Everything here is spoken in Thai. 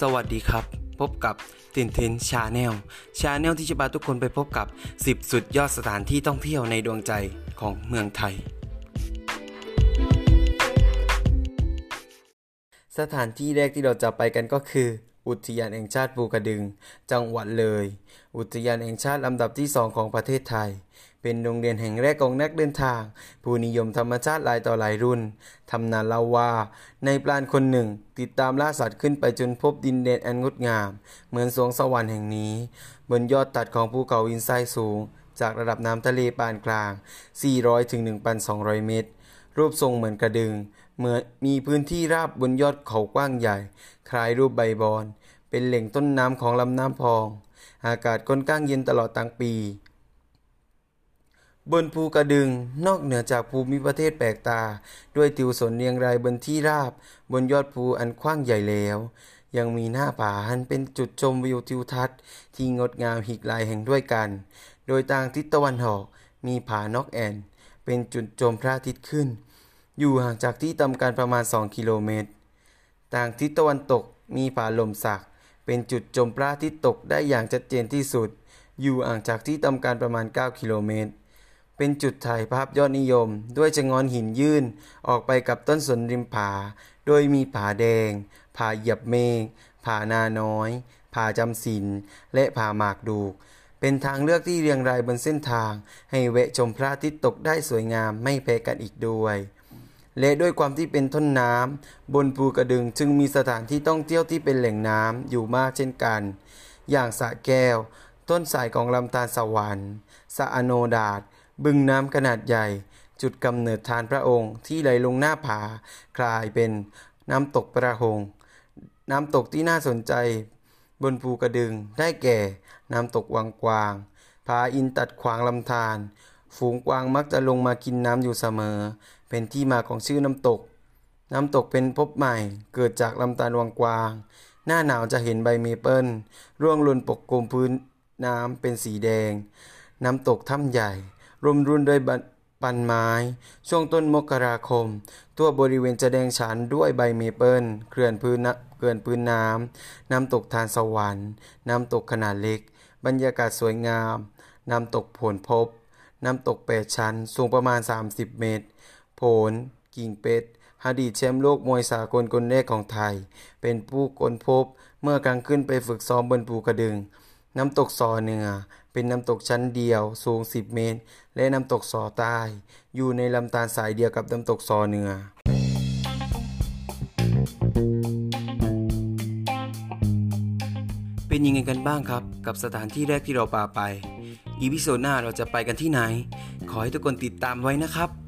สวัสดีครับ พบกับตินเทน Channel channel ที่จะพาทุกคนไปพบกับ 10 สุดยอดสถานที่ท่องเที่ยวในดวงใจของเมืองไทย สถานที่แรกที่เราจะไปกันก็คือ อุทยานแห่งชาติภูกระดึง จังหวัดเลย อุทยานแห่งชาติลำดับที่สองของประเทศไทย เป็นโรงเรียนแห่งแรกของนักเดินทาง ผู้นิยมธรรมชาติหลายต่อหลายรุ่น ทำนานเล่าว่า ในปราณคนหนึ่ง ติดตามล่าสัตว์ขึ้นไปจนพบดินแดนอันงดงาม เหมือนสวงสวรรค์แห่งนี้ บนยอดตัดของภูเขาวินไซสูง จากระดับน้ำทะเลปานกลาง 400-1200 เมตร รูปทรงเหมือนกระดึง เหมือนมีพื้นที่ราบบนยอดเขากว้างใหญ่ คล้ายรูปใบบอน เป็นแหล่งต้นน้ำของลำน้ำพอง อากาศค่อนข้างเย็นตลอดทั้งปี บนภูกระดึง นอกเหนือจากภูมิประเทศแปลกตา ด้วยติวสนเรียงรายบนที่ราบ บนยอดภูอันกว้างใหญ่แล้ว ยังมีหน้าผาอันเป็นจุดชมวิวทิวทัศน์ ที่งดงามอีกลายแห่งด้วยกัน โดยทางทิศตะวันออกมีผานอกแอน เป็นจุดชมพระอาทิตย์ขึ้น อยู่ห่างจากที่ทำการประมาณ 2 กิโลเมตร ทางทิศตะวันตกมีผาลมสัก เป็นจุดชมพระอาทิตย์ตกได้อย่างชัดเจนที่สุด อยู่ห่างจากที่ทำการประมาณ 9 กิโลเมตร เป็นจุดถ่ายภาพยอดนิยม ด้วยชะงอนหินยื่นออกไปกับต้นสนริมผา โดยมีผาแดง ผาเหยียบเมฆ ผานาน้อย ผาจำศีลและผาหมากดูกเป็นทางเลือกที่เรียงรายบนเส้นทาง ให้แวะชมพระอาทิตย์ตกได้สวยงามไม่แพ้กันอีกด้วย และด้วยความที่เป็นต้นน้ำบนภูกระดึงจึงมีสถานที่ท่องเที่ยวที่เป็นแหล่งน้ำอยู่มากเช่นกัน อย่างสะแก้ว ต้นสายของลำธารสวรรค์สะอโนดาตบึงน้ำขนาดใหญ่ จุดกำเนิดทานพระองค์ที่ไหลลงหน้าผา กลายเป็นน้ำตกประหงน้ำตกที่น่าสนใจ บนภูกระดึงได้แก่ น้ำตกวังกวางผาอินตัดขวางลำธาร ฝูงกวางมักจะลงมากินน้ำอยู่เสมอ เป็นที่มาของชื่อน้ำตก น้ำตกเป็นพบใหม่ เกิดจากลำธารวังกวาง หน้าหนาวจะเห็นใบเมเปิลร่วงหล่นปกคลุมพื้นน้ำเป็นสีแดง น้ำตกถ้ำใหญ่ร่มรื่นด้วยพันธุ์ไม้ ช่วงต้นมกราคม ทั่วบริเวณจะแดงฉานด้วยใบเมเปิลเกลื่อนพื้นเกลื่อนพื้นน้ำน้ำตกธารสวรรค์ น้ำตกขนาดเล็ก บรรยากาศสวยงาม น้ำตกเพ็ญพบ น้ำตกแปดชั้น สูงประมาณ 30 เมตร โผลกิ่งเป็ดอดีตแชมป์โลกมวยสากลคนแรกของไทย เป็นผู้ค้นพบเมื่อกลางขึ้นไปฝึกซ้อมบนภูกระดึง น้ำตกสอเหนือ เป็นน้ำตกชั้นเดียว สูง 10 เมตร และน้ำตกสอใต้ อยู่ในลำธารสายเดียวกับน้ำตกสอเหนือเป็นยังไงกันบ้างครับ กับสถานที่แรกที่เราปาไป อีพิโซดหน้าเราจะไปกันที่ไหน ขอให้ทุกคนติดตามไว้นะครับ